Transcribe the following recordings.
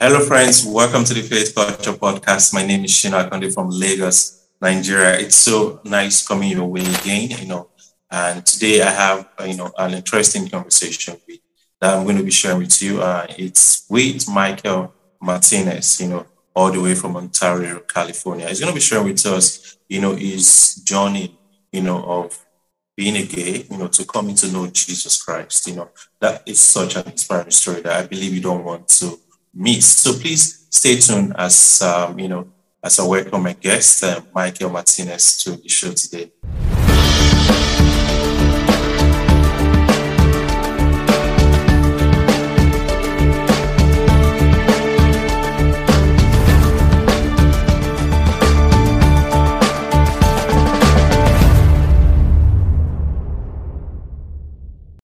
Hello, friends. Welcome to the Faith Culture Podcast. My name is Shina Konde from Lagos, Nigeria. It's so nice coming your way again, you know. And today I have, you know, an interesting conversation with, that I'm going to be sharing with you. Uh, it's with Michael Martinez, you know, all the way from Ontario, California. He's going to be sharing with us, you know, his journey, you know, of being a gay, you know, to coming to know Jesus Christ. You know, that is such an inspiring story that I believe you don't want to miss. So please stay tuned as, um, you know, as I welcome my guest, uh, Michael Martinez, to the show today.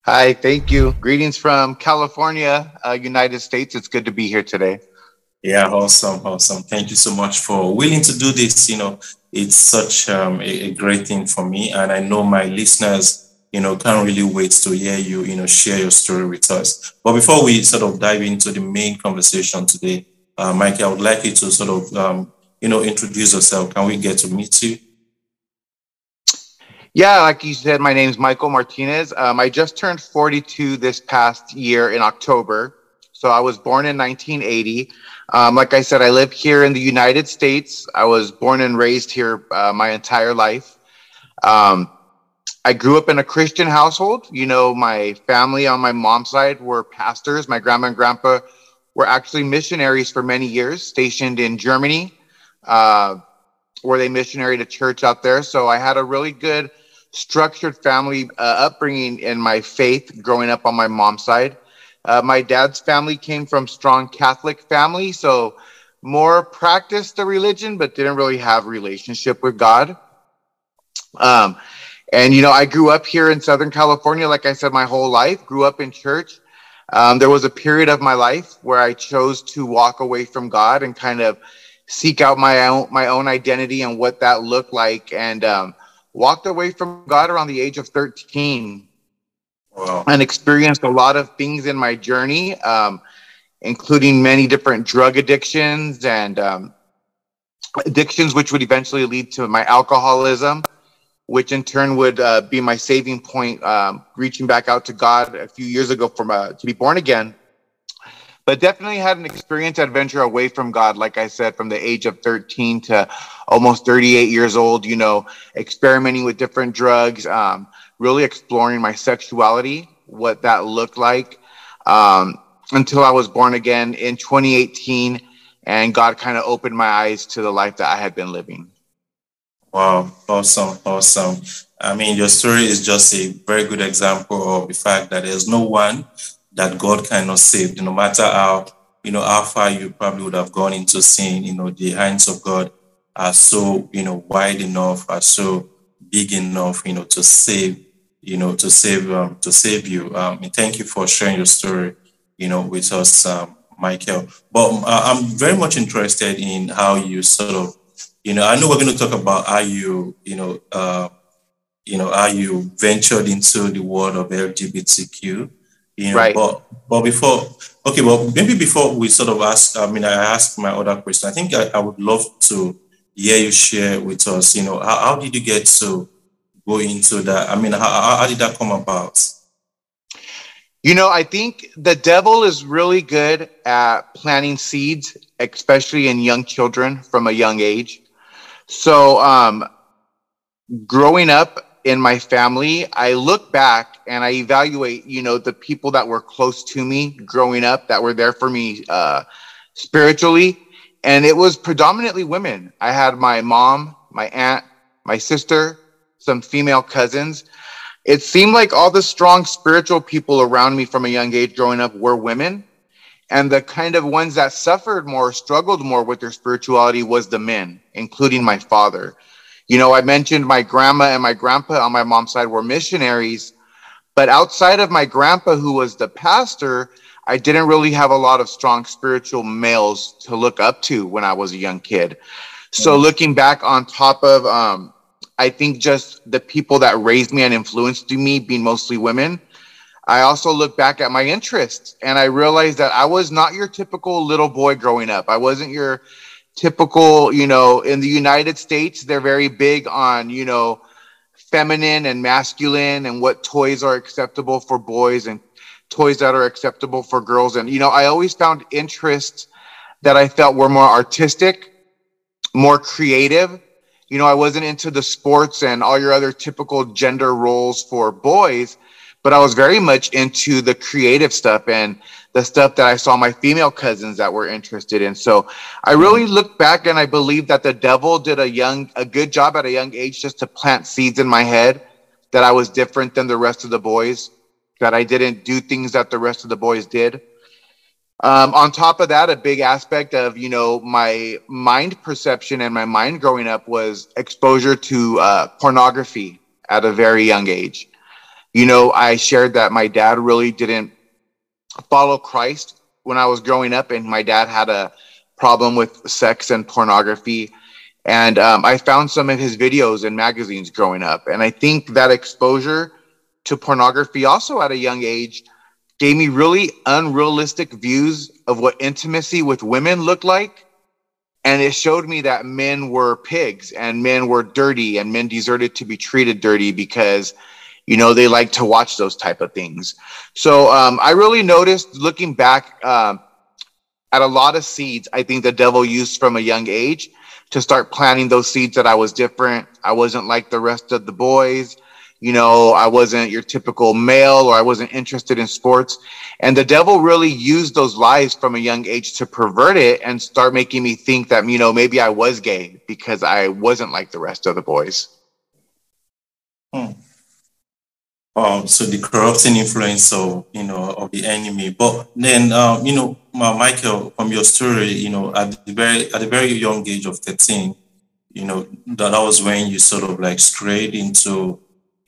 Hi, thank you. Greetings from California, uh, United States. It's good to be here today. Yeah, awesome, awesome. Thank you so much for willing to do this. You know, it's such um, a, a, great thing for me, and I know my listeners, you know, can't really wait to hear you, you know, share your story with us. But before we sort of dive into the main conversation today, uh, Mike, I would like you to sort of, um, you know, introduce yourself. Can we get to meet you? Yeah, like you said, my name's Michael Martinez. Um, I just turned 42 this past year in October. So I was born in 1980. Um, like I said, I live here in the United States. I was born and raised here uh, my entire life. Um, I grew up in a Christian household. You know, my family on my mom's side were pastors. My grandma and grandpa were actually missionaries for many years, stationed in Germany, uh, where they missionary to church out there. So I had a really good structured family uh, upbringing in my faith growing up on my mom's side. Uh, my dad's family came from strong Catholic family, so more practiced the religion, but didn't really have relationship with God. Um, and you know, I grew up here in Southern California, like I said, my whole life. Grew up in church. Um, there was a period of my life where I chose to walk away from God and kind of seek out my own my own identity and what that looked like. And um, walked away from God around the age of 13 wow. and experienced a lot of things in my journey, um, including many different drug addictions and um, addictions, which would eventually lead to my alcoholism, which in turn would uh, be my saving point, um, reaching back out to God a few years ago from uh, to be born again but definitely had an experience adventure away from God, like I said, from the age of 13 to almost 38 years old, you know, experimenting with different drugs, um, really exploring my sexuality, what that looked like, um, until I was born again in 2018. And God kind of opened my eyes to the life that I had been living. Wow, awesome, awesome. I mean, your story is just a very good example of the fact that there's no one that God cannot save. No matter how, you know, how far you probably would have gone into sin, you know, the hands of God are so, you know, wide enough, are so big enough, you know, to save, you know, to save, um, to save you. Um, and thank you for sharing your story, you know, with us, um, Michael. But uh, I'm very much interested in how you sort of, you know, I know we're going to talk about how you, you know, uh, you know, how you ventured into the world of LGBTQ you know, right. But but before, okay, well, maybe before we sort of ask, I mean, I ask my other question. I think I, I would love to hear you share with us. You know, how, how did you get to go into that? I mean, how, how did that come about? You know, I think the devil is really good at planting seeds, especially in young children from a young age. So, um, growing up in my family, I look back and I evaluate, you know, the people that were close to me growing up that were there for me uh, spiritually. And it was predominantly women. I had my mom, my aunt, my sister, some female cousins. It seemed like all the strong spiritual people around me from a young age growing up were women. And the kind of ones that suffered more, struggled more with their spirituality was the men, including my father. You know, I mentioned my grandma and my grandpa on my mom's side were missionaries, but outside of my grandpa, who was the pastor, I didn't really have a lot of strong spiritual males to look up to when I was a young kid. So mm-hmm. looking back on top of, um, I think just the people that raised me and influenced me being mostly women, I also look back at my interests and I realized that I was not your typical little boy growing up. I wasn't your typical, you know, in the United States, they're very big on, you know, feminine and masculine and what toys are acceptable for boys and toys that are acceptable for girls. And, you know, I always found interests that I felt were more artistic, more creative. You know, I wasn't into the sports and all your other typical gender roles for boys but I was very much into the creative stuff and the stuff that I saw my female cousins that were interested in. So I really look back and I believe that the devil did a young, a good job at a young age just to plant seeds in my head that I was different than the rest of the boys, that I didn't do things that the rest of the boys did. Um, on top of that, a big aspect of you know my mind perception and my mind growing up was exposure to uh, pornography at a very young age. You know, I shared that my dad really didn't follow Christ when I was growing up, and my dad had a problem with sex and pornography. And um, I found some of his videos and magazines growing up. And I think that exposure to pornography also at a young age gave me really unrealistic views of what intimacy with women looked like. And it showed me that men were pigs and men were dirty and men deserved to be treated dirty because you know they like to watch those type of things. So um, i really noticed looking back um, at a lot of seeds i think the devil used from a young age to start planting those seeds that i was different. I wasn't like the rest of the boys. You know i wasn't your typical male or i wasn't interested in sports. And the devil really used those lies from a young age to pervert it and start making me think that you know maybe i was gay because i wasn't like the rest of the boys. Hmm um, so the corrupting influence of you know of the enemy. But then um, you know, Michael, from your story, you know, at the very at the very young age of thirteen, you know, that, was when you sort of like strayed into,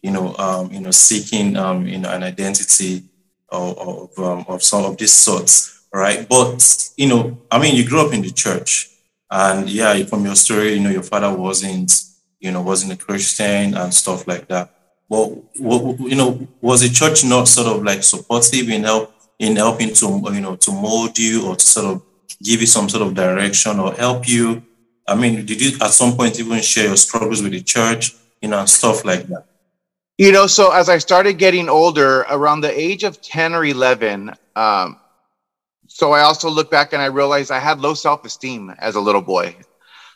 you know, um, you know, seeking um, you know, an identity of of, um, of some of these sorts, right? But you know, I mean, you grew up in the church, and yeah, from your story, you know, your father wasn't, you know, wasn't a Christian and stuff like that well, you know, was the church not sort of like supportive in help in helping to you know to mold you or to sort of give you some sort of direction or help you? I mean, did you at some point even share your struggles with the church, you know, stuff like that? You know, so as I started getting older, around the age of 10 or 11, um, so I also look back and I realized I had low self esteem as a little boy.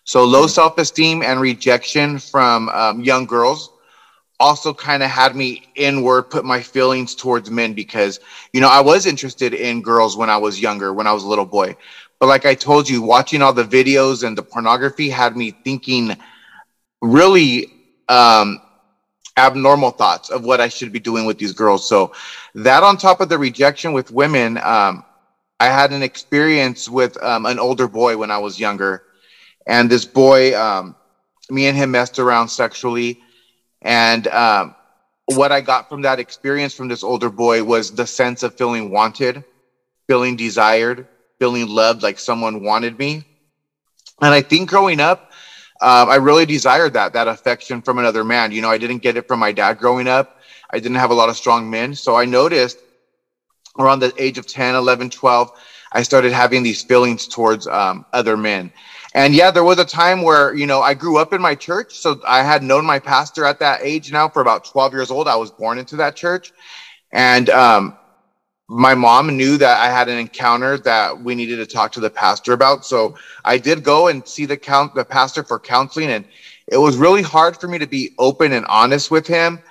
So low mm-hmm. self esteem and rejection from um, young girls also kind of had me inward put my feelings towards men because you know i was interested in girls when i was younger when i was a little boy. But like i told you watching all the videos and the pornography had me thinking really um, abnormal thoughts of what i should be doing with these girls. So that on top of the rejection with women um, i had an experience with um, an older boy when i was younger. And this boy um, me and him messed around sexually and um, what I got from that experience from this older boy was the sense of feeling wanted, feeling desired, feeling loved, like someone wanted me. And I think growing up, um, I really desired that, that affection from another man. You know, I didn't get it from my dad growing up. I didn't have a lot of strong men. So I noticed around the age of 10, 11, 12, I started having these feelings towards um, other men. And yeah, there was a time where, you know, I grew up in my church. So I had known my pastor at that age now for about 12 years old. I was born into that church. And um, my mom knew that I had an encounter that we needed to talk to the pastor about. So I did go and see the count the pastor for counseling. And it was really hard for me to be open and honest with him.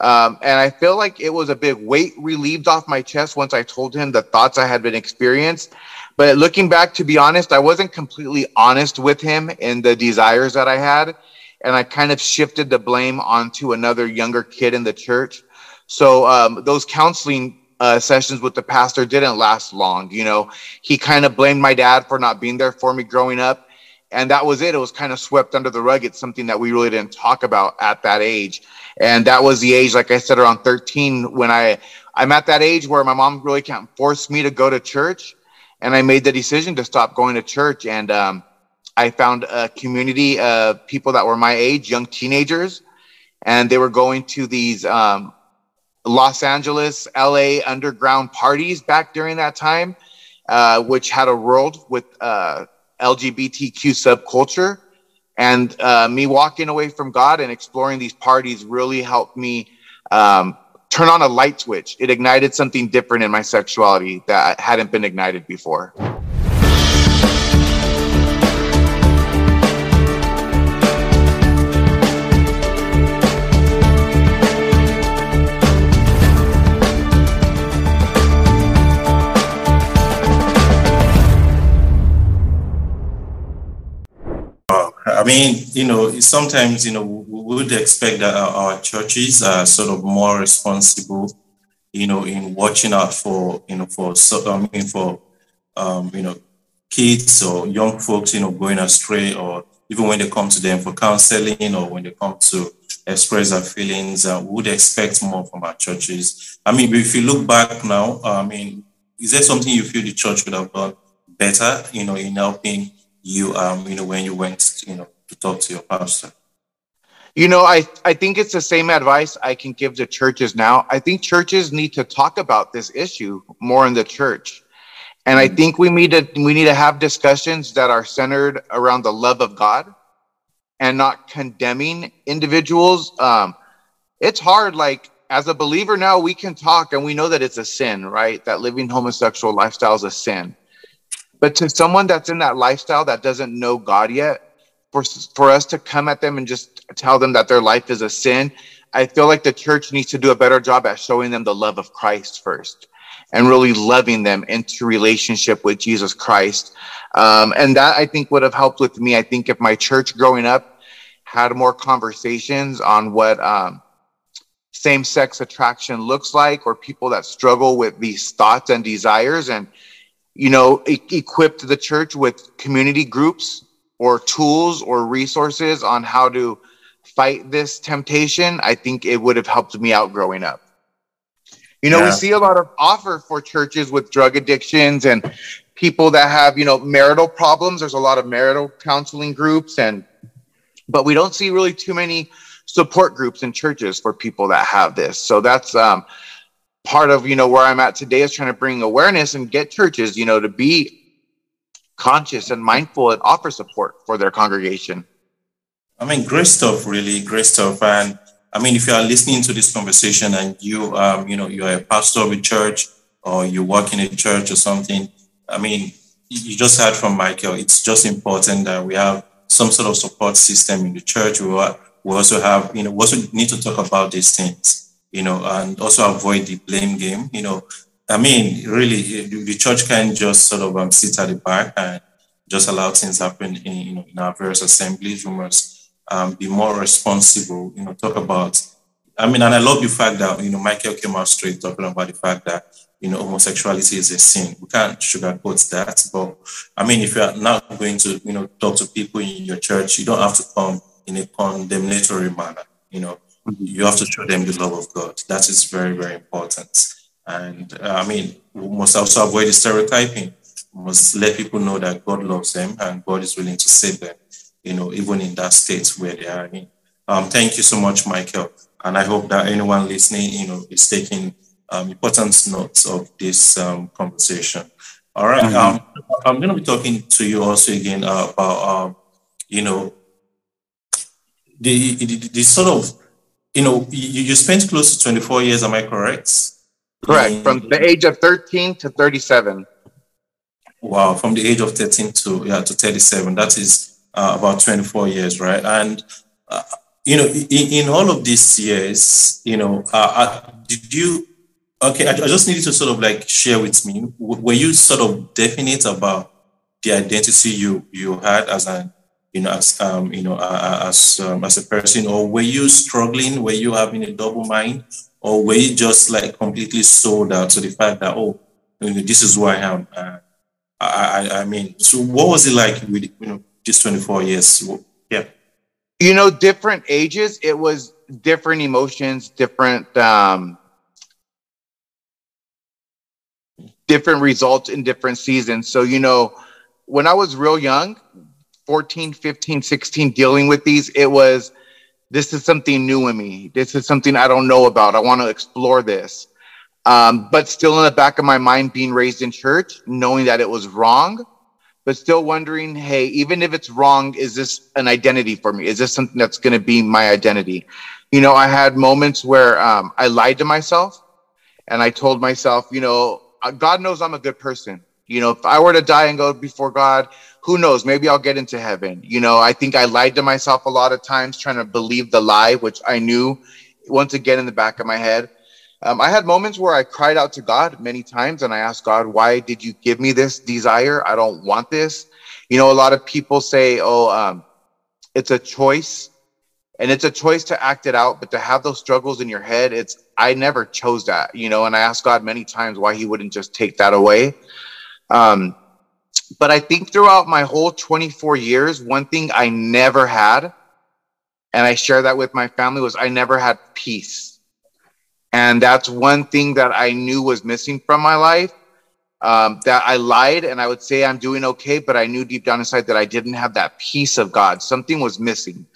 Um, and I feel like it was a big weight relieved off my chest once I told him the thoughts I had been experienced. But looking back, to be honest, I wasn't completely honest with him in the desires that I had. And I kind of shifted the blame onto another younger kid in the church. So um, those counseling uh, sessions with the pastor didn't last long. You know, he kind of blamed my dad for not being there for me growing up. And that was it. It was kind of swept under the rug. It's something that we really didn't talk about at that age. And that was the age, like I said, around 13, when I, I'm at that age where my mom really can't force me to go to church and I made the decision to stop going to church. And um, I found a community of people that were my age, young teenagers, and they were going to these um, Los Angeles, LA underground parties back during that time, uh, which had a world with uh, LGBTQ subculture. And uh, me walking away from God and exploring these parties really helped me um, turn on a light switch. It ignited something different in my sexuality that hadn't been ignited before. Mean, you know, sometimes, you know, we would expect that our, churches are sort of more responsible, you know, in watching out for, you know, for, I mean, for, um, you know, kids or young folks, you know, going astray, or even when they come to them for counseling or when they come to express their feelings, uh, we would expect more from our churches. I mean, if you look back now, I mean, is there something you feel the church could have done better, you know, in helping you, um, you know, when you went, you know, to talk to your pastor? You know, I, I think it's the same advice I can give to churches now. I think churches need to talk about this issue more in the church. And I mm. think we need to we need to have discussions that are centered around the love of God and not condemning individuals. Um, it's hard, like as a believer now, we can talk and we know that it's a sin, right? That living homosexual lifestyle is a sin. But to someone that's in that lifestyle that doesn't know God yet, for for us to come at them and just tell them that their life is a sin, I feel like the church needs to do a better job at showing them the love of Christ first and really loving them into relationship with Jesus Christ. Um, and that I think would have helped with me. I think if my church growing up had more conversations on what um, same sex attraction looks like or people that struggle with these thoughts and desires and you know, e- equipped the church with community groups or tools or resources on how to fight this temptation, I think it would have helped me out growing up. You know, yeah. we see a lot of offer for churches with drug addictions and people that have, you know, marital problems. There's a lot of marital counseling groups and but we don't see really too many support groups in churches for people that have this. So that's um part of you know where i'm at today is trying to bring awareness and get churches you know to be conscious and mindful and offer support for their congregation. I mean great stuff really great stuff. And i mean if you are listening to this conversation and you um you know you're a pastor of a church or you work in a church or something i mean you just heard from michael. It's just important that we have some sort of support system in the church. We, we also have you know we also need to talk about these things you know, and also avoid the blame game. You know, I mean, really, the church can just sort of um, sit at the back and just allow things happen in, you know, in our various assemblies. We must um, be more responsible, you know, talk about, I mean, and I love the fact that, you know, Michael came out straight talking about the fact that, you know, homosexuality is a sin. We can't sugarcoat that. But I mean, if you are not going to, you know, talk to people in your church, you don't have to come in a condemnatory manner, you know you have to show them the love of God. That is very, very important. And uh, I mean, we must also avoid the stereotyping. We must let people know that God loves them and God is willing to save them, you know, even in that state where they are in. Um, thank you so much, Michael. And I hope that anyone listening, you know, is taking um, important notes of this um, conversation. All right. mm-hmm. Um, I'm going to be talking to you also again uh, about, um, you know, the, the, the sort of you know, you, you spent close to 24 years, am I correct? Correct, from the age of 13 to 37. Wow, from the age of 13 to yeah to 37, that is uh, about 24 years, right? And uh, you know, in, in, all of these years, you know, uh, uh did you? Okay, I, I just needed to sort of like share with me. Were you sort of definite about the identity you you had as an you know, as um, you know, as um, as a person, or were you struggling? Were you having a double mind, or were you just like completely sold out to the fact that oh, you know, this is who I am? Uh, I, I, mean, so what was it like with you know twenty four years? Yeah, you know, different ages. It was different emotions, different. um different results in different seasons. So, you know, when I was real young, 14, 15, 16 dealing with these, it was this is something new in me. This is something I don't know about. I want to explore this. Um, but still in the back of my mind, being raised in church, knowing that it was wrong, but still wondering, hey, even if it's wrong, is this an identity for me? Is this something that's going to be my identity? You know, I had moments where um, I lied to myself and I told myself, you know, uh, God knows I'm a good person. You know, if I were to die and go before God, who knows? Maybe I'll get into heaven. You know, I think I lied to myself a lot of times trying to believe the lie, which I knew once again in the back of my head. Um, I had moments where I cried out to God many times and I asked God, why did you give me this desire? I don't want this. You know, a lot of people say, oh, um, it's a choice and it's a choice to act it out, but to have those struggles in your head, it's, I never chose that, you know, and I asked God many times why he wouldn't just take that away. Um, but I think throughout my whole 24 years, one thing I never had, and I share that with my family, was I never had peace. And that's one thing that I knew was missing from my life. Um, that I lied and I would say I'm doing okay, but I knew deep down inside that I didn't have that peace of God. Something was missing.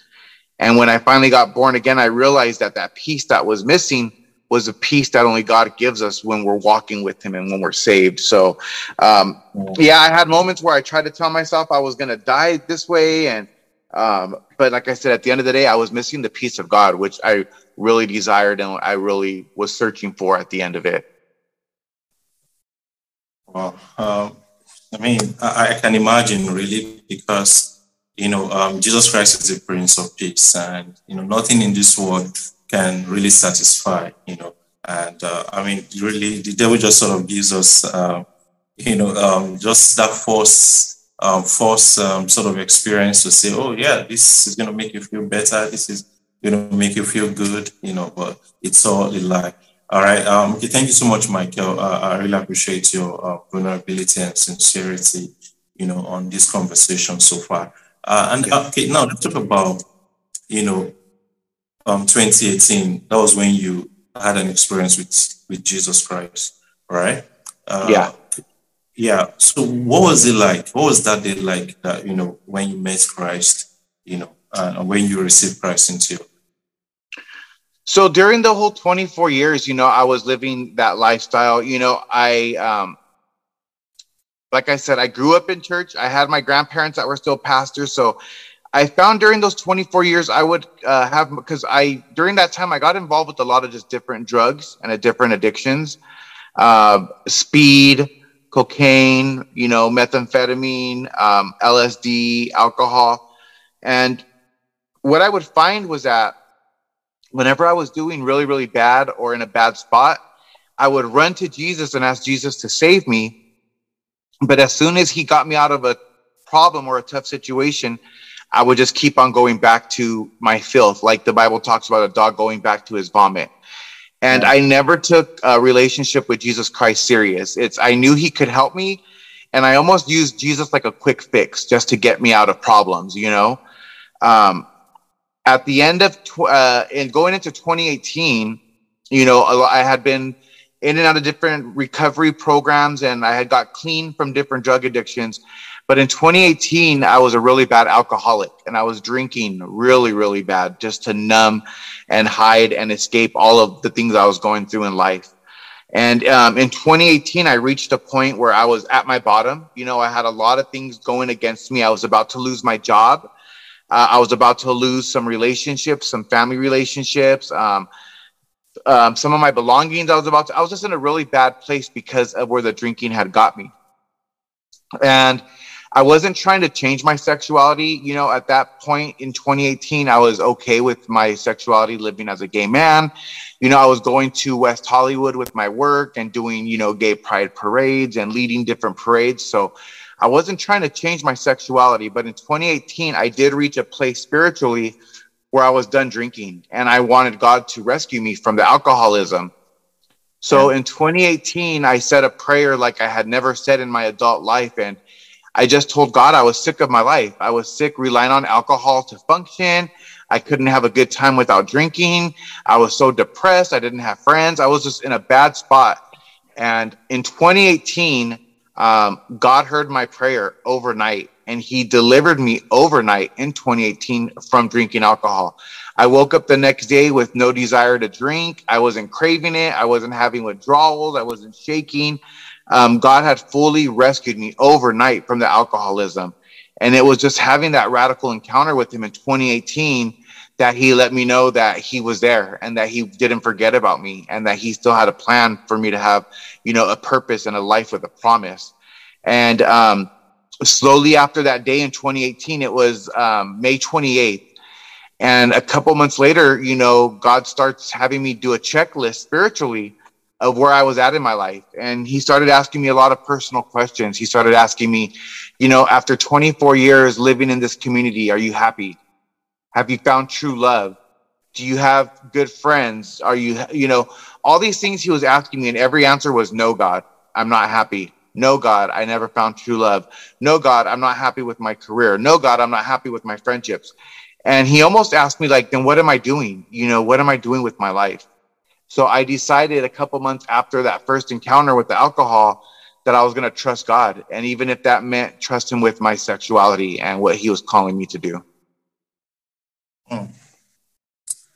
And when I finally got born again, I realized that that peace that was missing was a peace that only God gives us when we're walking with Him and when we're saved. So, um, yeah, I had moments where I tried to tell myself I was going to die this way, and um, but like I said, at the end of the day, I was missing the peace of God, which I really desired and I really was searching for at the end of it. Well, um, I mean, I, I, can imagine really because you know um, Jesus Christ is the Prince of Peace, and you know nothing in this world can really satisfy, you know. And uh, I mean, really, the devil just sort of gives us, uh, you know, um, just that force, um, force um, sort of experience to say, oh, yeah, this is going to make you feel better. This is going to make you feel good, you know, but it's all a lie. All right. Um, okay, thank you so much, Michael. Uh, I really appreciate your uh, vulnerability and sincerity, you know, on this conversation so far. Uh, and okay, now let's talk about, you know, um, 2018, that was when you had an experience with, with Jesus Christ, right? Uh, yeah. Yeah. So what was it like? What was that day like that, you know, when you met Christ, you know, uh, and when you received Christ into you? So during the whole 24 years, you know, I was living that lifestyle. You know, I, um, like I said, I grew up in church. I had my grandparents that were still pastors. So I found during those 24 years, I would uh, have because I during that time I got involved with a lot of just different drugs and different addictions, uh, speed, cocaine, you know, methamphetamine, um, LSD, alcohol, and what I would find was that whenever I was doing really really bad or in a bad spot, I would run to Jesus and ask Jesus to save me. But as soon as he got me out of a problem or a tough situation, I would just keep on going back to my filth, like the Bible talks about a dog going back to his vomit. And I never took a relationship with Jesus Christ serious. It's I knew he could help me, and I almost used Jesus like a quick fix just to get me out of problems, you know. Um, at the end of tw- uh, in going into 2018, you know, I had been in and out of different recovery programs, and I had got clean from different drug addictions. But in 2018, I was a really bad alcoholic and I was drinking really, really bad just to numb and hide and escape all of the things I was going through in life. And um, in 2018, I reached a point where I was at my bottom. You know, I had a lot of things going against me. I was about to lose my job. Uh, I was about to lose some relationships, some family relationships, um, um, some of my belongings. I was about to, I was just in a really bad place because of where the drinking had got me. And I wasn't trying to change my sexuality. You know, at that point in 2018, I was okay with my sexuality living as a gay man. You know, I was going to West Hollywood with my work and doing, you know, gay pride parades and leading different parades. So I wasn't trying to change my sexuality. But in 2018, I did reach a place spiritually where I was done drinking and I wanted God to rescue me from the alcoholism. So yeah. in 2018, I said a prayer like I had never said in my adult life. And I just told God I was sick of my life. I was sick relying on alcohol to function. I couldn't have a good time without drinking. I was so depressed. I didn't have friends. I was just in a bad spot. And in 2018, um, God heard my prayer overnight and he delivered me overnight in 2018 from drinking alcohol. I woke up the next day with no desire to drink. I wasn't craving it. I wasn't having withdrawals. I wasn't shaking. Um, God had fully rescued me overnight from the alcoholism. And it was just having that radical encounter with him in 2018 that he let me know that he was there and that he didn't forget about me and that he still had a plan for me to have, you know, a purpose and a life with a promise. And um, slowly after that day in 2018, it was um, May 28th. And a couple months later, you know, God starts having me do a checklist spiritually of where I was at in my life. And he started asking me a lot of personal questions. He started asking me, you know, after 24 years living in this community, are you happy? Have you found true love? Do you have good friends? Are you, you know, all these things he was asking me, and every answer was no, God, I'm not happy. No, God, I never found true love. No, God, I'm not happy with my career. No, God, I'm not happy with my friendships. And he almost asked me, like, then what am I doing? You know, what am I doing with my life? So I decided a couple months after that first encounter with the alcohol that I was going to trust God. And even if that meant trust him with my sexuality and what he was calling me to do. Mm.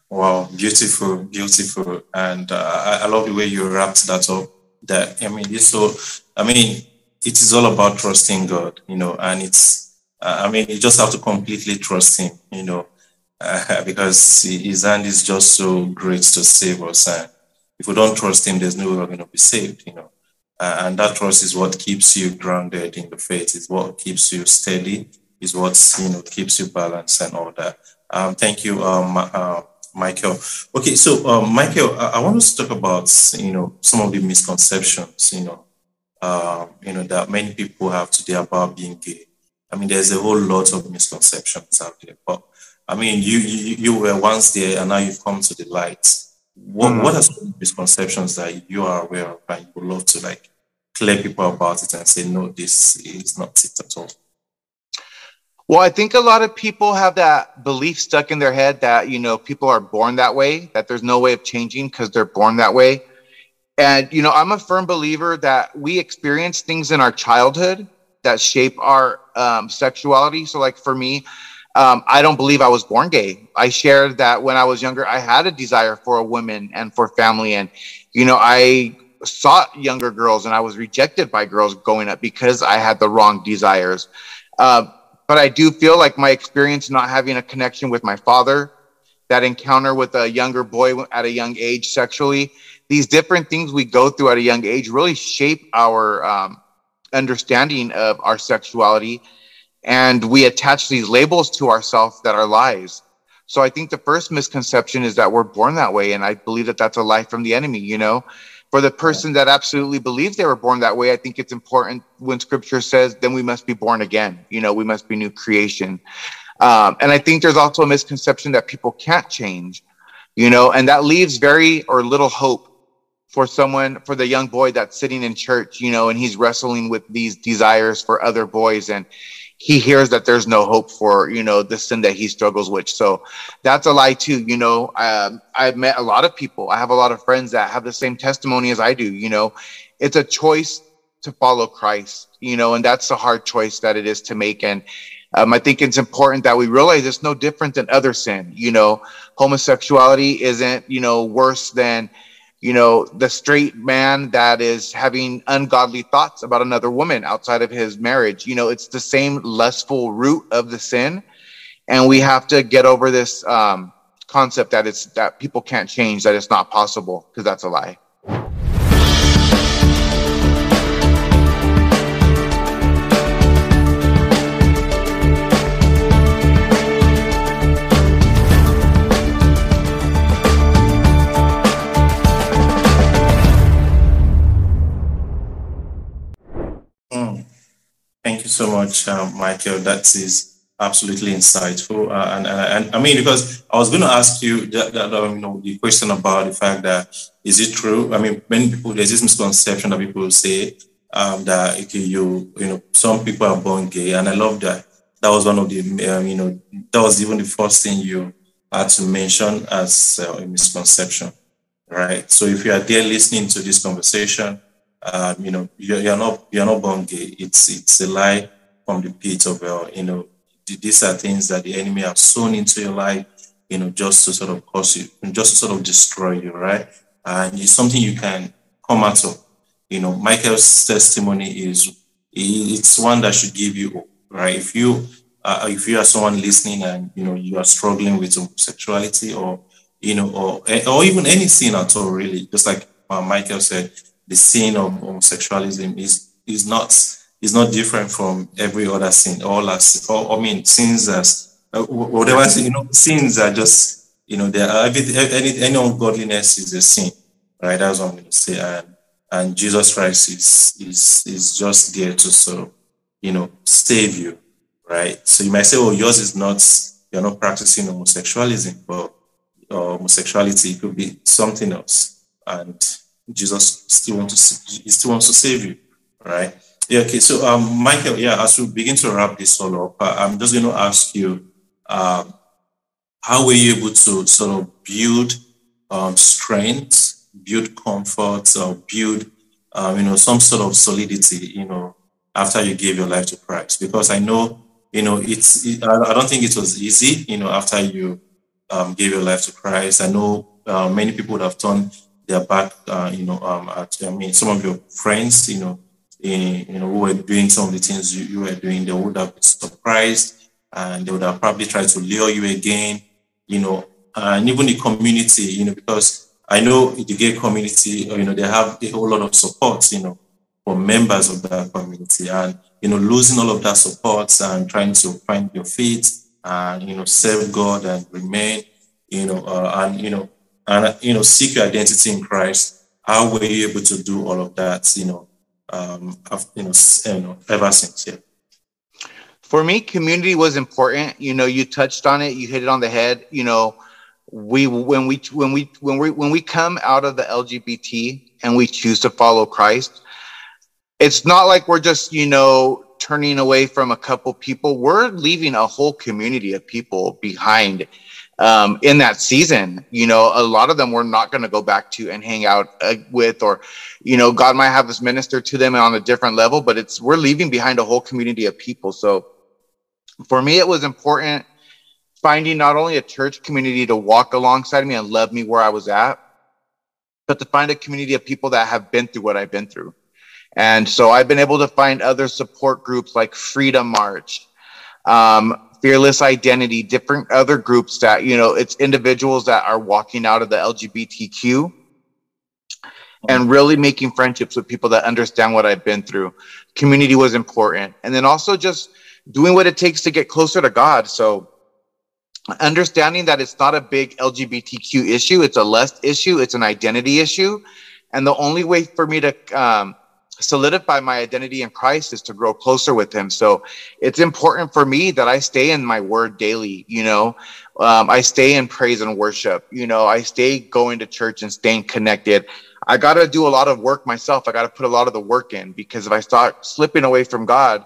Wow, beautiful, beautiful, and uh, I, love the way you wrapped that up. That I mean, so. I mean, it is all about trusting God, you know, and it's. Uh, I mean, you just have to completely trust Him, you know, because His hand is just so great to save us. And if we don't trust Him, there's no way we're going to be saved, you know. Uh, and that trust is what keeps you grounded in the faith. Is what keeps you steady. Is what you know keeps you balanced and all that. Um, thank you, um, uh, Michael. Okay, so um, Michael, I, I, want us to talk about you know some of the misconceptions you know uh, you know that many people have today about being gay. I mean, there's a whole lot of misconceptions out there, but I mean, you you, you were once there and now you've come to the light. What mm-hmm. what are some misconceptions that you are aware of and you would love to like clear people about it and say no, this is not it at all? Well, I think a lot of people have that belief stuck in their head that, you know, people are born that way, that there's no way of changing because they're born that way. And, you know, I'm a firm believer that we experience things in our childhood that shape our um, sexuality. So, like for me, um, I don't believe I was born gay. I shared that when I was younger, I had a desire for a woman and for family. And, you know, I sought younger girls and I was rejected by girls growing up because I had the wrong desires. Uh, but I do feel like my experience not having a connection with my father, that encounter with a younger boy at a young age sexually, these different things we go through at a young age really shape our um, understanding of our sexuality. And we attach these labels to ourselves that are lies. So I think the first misconception is that we're born that way. And I believe that that's a lie from the enemy, you know? for the person that absolutely believes they were born that way, I think it's important when scripture says, then we must be born again. You know, we must be new creation. Um, and I think there's also a misconception that people can't change, you know, and that leaves very or little hope for someone, for the young boy that's sitting in church, you know, and he's wrestling with these desires for other boys. And he hears that there's no hope for you know the sin that he struggles with. So that's a lie too you know. Um, i've met a lot of people. I have a lot of friends that have the same testimony as i do you know. It's a choice to follow christ you know and that's a hard choice that it is to make. And um, i think it's important that we realize it's no different than other sin you know. Homosexuality isn't you know worse than you know, the straight man that is having ungodly thoughts about another woman outside of his marriage. You know, it's the same lustful root of the sin. And we have to get over this um, concept that it's that people can't change, that it's not possible, because that's a lie. So much, um, Michael. That is absolutely insightful. Uh, and, and, and, I mean, because I was going to ask you that, that um, you know, the question about the fact that is it true? I mean, many people, there's this misconception that people say um, that okay, you, you know, some people are born gay. And I love that. That was one of the, um, you know, that was even the first thing you had to mention as uh, a misconception, right? So if you are there listening to this conversation, Um, you know, you're, you're, not you're not born gay. It's it's a lie from the pit of hell. You know, these are things that the enemy has sown into your life. You know, just to sort of cause you, just to sort of destroy you, right? And it's something you can come out of. You know, Michael's testimony is it's one that should give you hope, right? If you uh, if you are someone listening and you know you are struggling with homosexuality or you know or or even any sin at all, really, just like uh, Michael said, the sin of homosexualism is is not is not different from every other sin. All as or, I mean sins as uh, whatever you know sins are just you know there are any any ungodliness is a sin, right? That's what I'm going to say. And and Jesus Christ is is is just there to of you know save you, right? So you might say, oh, yours is not you're not practicing homosexualism, but uh, homosexuality it could be something else, and Jesus still wants to still wants to save you, right? Yeah. Okay. So um, Michael, yeah, as we begin to wrap this all up, uh, I'm just going to ask you, um, how were you able to sort of build um, strength build comfort or build, um, you know, some sort of solidity, you know, after you gave your life to Christ. Because I know, you know, it's, it, I don't think it was easy, you know, after you um, gave your life to Christ. I know uh, many people would have turned their back, uh, you know, um, at, I mean, some of your friends, you know, in, you know, who were doing some of the things you, you were doing, they would have been surprised and they would have probably tried to lure you again, you know, and even the community, you know, because I know the gay community, you know, they have a whole lot of support, you know, for members of that community. And, you know, losing all of that support and trying to find your feet and, you know, serve God and remain, you know, uh, and, you know, and, you know, seek your identity in Christ. How were you able to do all of that, you know, um, you know, you know ever since? Yeah. For me, community was important. You know, you touched on it, you hit it on the head. You know, we when we when we when we when we come out of the LGBT and we choose to follow Christ, it's not like we're just you know turning away from a couple people. We're leaving a whole community of people behind um, in that season. You know, a lot of them we're not going to go back to and hang out uh, with, or you know, God might have us minister to them on a different level, but it's we're leaving behind a whole community of people. So for me, it was important finding not only a church community to walk alongside me and love me where I was at, but to find a community of people that have been through what I've been through. And so I've been able to find other support groups like Freedom March, um, Fearless Identity, different other groups that, you know, it's individuals that are walking out of the LGBTQ and really making friendships with people that understand what I've been through. Community was important. And then also just doing what it takes to get closer to God. So understanding that it's not a big LGBTQ issue, it's a less issue, it's an identity issue. And the only way for me to um, solidify my identity in Christ is to grow closer with Him. So it's important for me that I stay in my word daily, you know. Um, I stay in praise and worship, you know, I stay going to church and staying connected. I got to do a lot of work myself. I got to put a lot of the work in because if I start slipping away from God,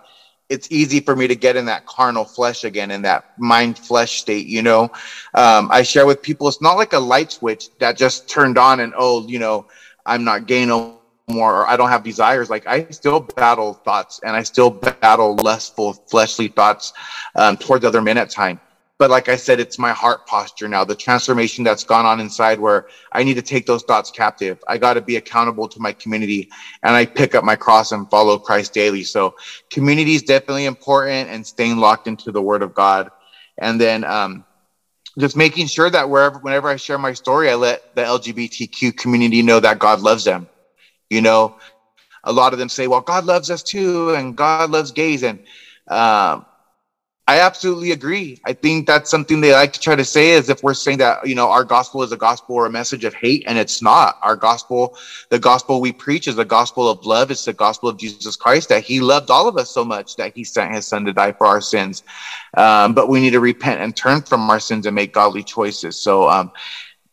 it's easy for me to get in that carnal flesh again, in that mind flesh state. You know, um, I share with people, it's not like a light switch that just turned on and, oh, you know, I'm not gay no more, or I don't have desires. Like I still battle thoughts and I still battle lustful, fleshly thoughts um, towards other men at time. But like I said, it's my heart posture now, the transformation that's gone on inside where I need to take those thoughts captive. I got to be accountable to my community and I pick up my cross and follow Christ daily. So community is definitely important and staying locked into the word of God. And then, um, just making sure that wherever, whenever I share my story, I let the LGBTQ community know that God loves them. You know, a lot of them say, well, God loves us too, and God loves gays. And, um, I absolutely agree. I think that's something they like to try to say is if we're saying that, you know, our gospel is a gospel or a message of hate, and it's not. Our gospel, the gospel we preach is the gospel of love. It's the gospel of Jesus Christ that he loved all of us so much that he sent his son to die for our sins. Um, but we need to repent and turn from our sins and make godly choices. So, um,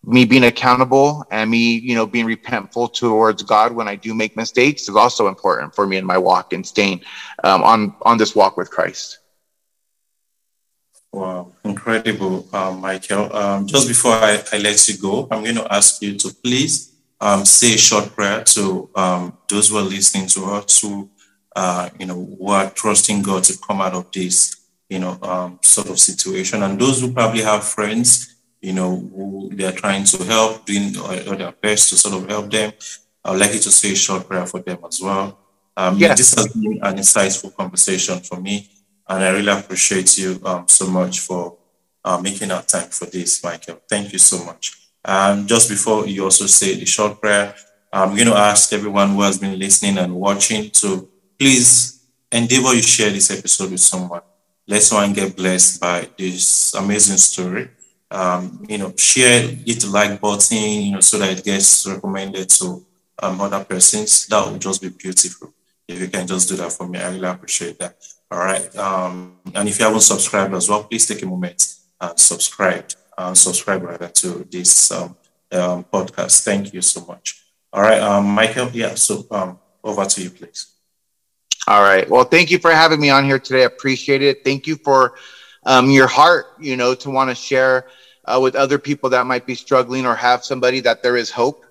me being accountable and me, you know, being repentful towards God when I do make mistakes is also important for me in my walk and staying um, on on this walk with Christ. Wow, incredible, um, Michael. Um, just before I, I let you go, I'm going to ask you to please um, say a short prayer to um, those who are listening to us, who uh, you know, who are trusting God to come out of this, you know, um, sort of situation, and those who probably have friends, you know, who they are trying to help, doing all their best to sort of help them. I would like you to say a short prayer for them as well. Um, yes. This has been an insightful conversation for me, and I really appreciate you um, so much for uh, making our time for this, Michael. Thank you so much. Um, just before you also say the short prayer, I'm going to ask everyone who has been listening and watching to please endeavor you share this episode with someone. Let someone get blessed by this amazing story. Um, you know, share, hit the like button, you know, so that it gets recommended to um, other persons. That would just be beautiful. If you can just do that for me, I really appreciate that. All right. Um, and if you haven't subscribed as well, please take a moment and subscribe. Uh, subscribe rather to this um, um, podcast. Thank you so much. All right, um, Michael. Yeah. So over to you, please. All right. Well, thank you for having me on here today. I appreciate it. Thank you for um, your heart. You know, to want to share uh, with other people that might be struggling or have somebody that there is hope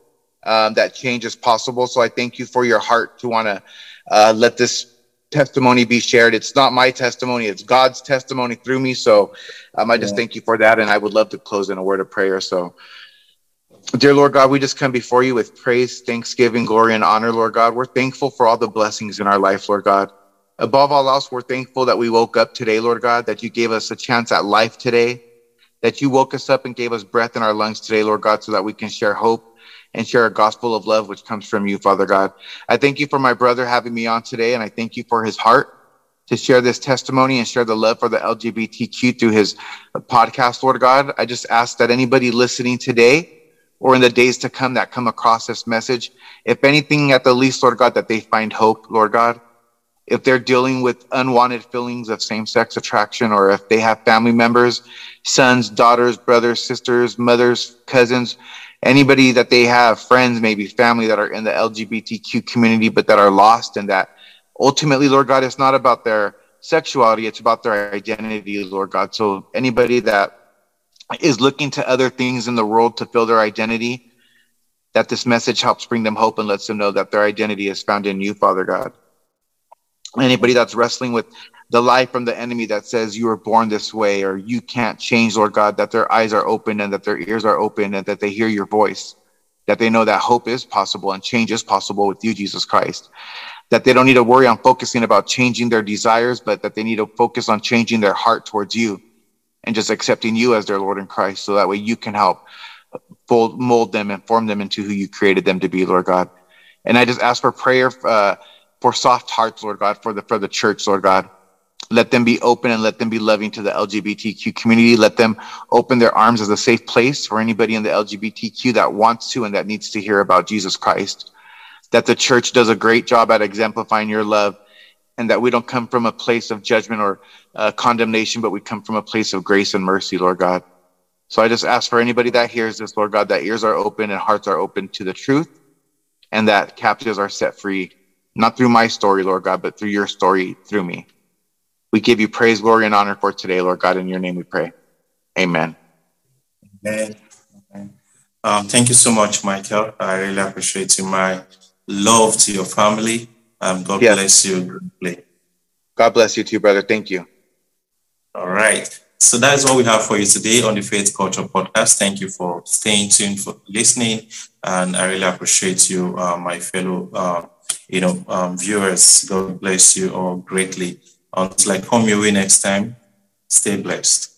um, that change is possible. So I thank you for your heart to want to uh, let this testimony be shared. It's not my testimony, it's God's testimony through me. So um, I just yeah. thank you for that. And I would love to close in a word of prayer. So, dear Lord God, we just come before you with praise, thanksgiving, glory, and honor, Lord God. We're thankful for all the blessings in our life, Lord God. Above all else, we're thankful that we woke up today, Lord God, that you gave us a chance at life today, that you woke us up and gave us breath in our lungs today, Lord God, so that we can share hope and share a gospel of love which comes from you, Father God. I thank you for my brother having me on today, and I thank you for his heart to share this testimony and share the love for the LGBTQ through his podcast, Lord God. I just ask that anybody listening today or in the days to come that come across this message, if anything, at the least, Lord God, that they find hope, Lord God. If they're dealing with unwanted feelings of same sex attraction, or if they have family members, sons, daughters, brothers, sisters, mothers, cousins, anybody that they have, friends, maybe family that are in the LGBTQ community, but that are lost and that ultimately, Lord God, it's not about their sexuality, it's about their identity, Lord God. So anybody that is looking to other things in the world to fill their identity, that this message helps bring them hope and lets them know that their identity is found in you, Father God. Anybody that's wrestling with the lie from the enemy that says you were born this way or you can't change, Lord God, that their eyes are open and that their ears are open and that they hear your voice, that they know that hope is possible and change is possible with you, Jesus Christ. That they don't need to worry on focusing about changing their desires, but that they need to focus on changing their heart towards you and just accepting you as their Lord in Christ. So that way you can help mold them and form them into who you created them to be, Lord God. And I just ask for prayer uh, for soft hearts, Lord God, for the for the church, Lord God let them be open and let them be loving to the LGBTQ community. Let them open their arms as a safe place for anybody in the LGBTQ that wants to and that needs to hear about Jesus Christ. That the church does a great job at exemplifying your love and that we don't come from a place of judgment or uh, condemnation, but we come from a place of grace and mercy, Lord God. So I just ask for anybody that hears this, Lord God, that ears are open and hearts are open to the truth and that captives are set free, not through my story, Lord God, but through your story through me. We give you praise, glory, and honor for today, Lord God. In your name we pray. Amen. Amen. Um, thank you so much, Michael. I really appreciate you. My love to your family. Um, God yes. bless you. God bless you too, brother. Thank you. All right. So that's what we have for you today on the Faith Culture Podcast. Thank you for staying tuned, for listening, and I really appreciate you, uh, my fellow, uh, you know, um, viewers. God bless you all greatly. Until I come your way next time, stay blessed.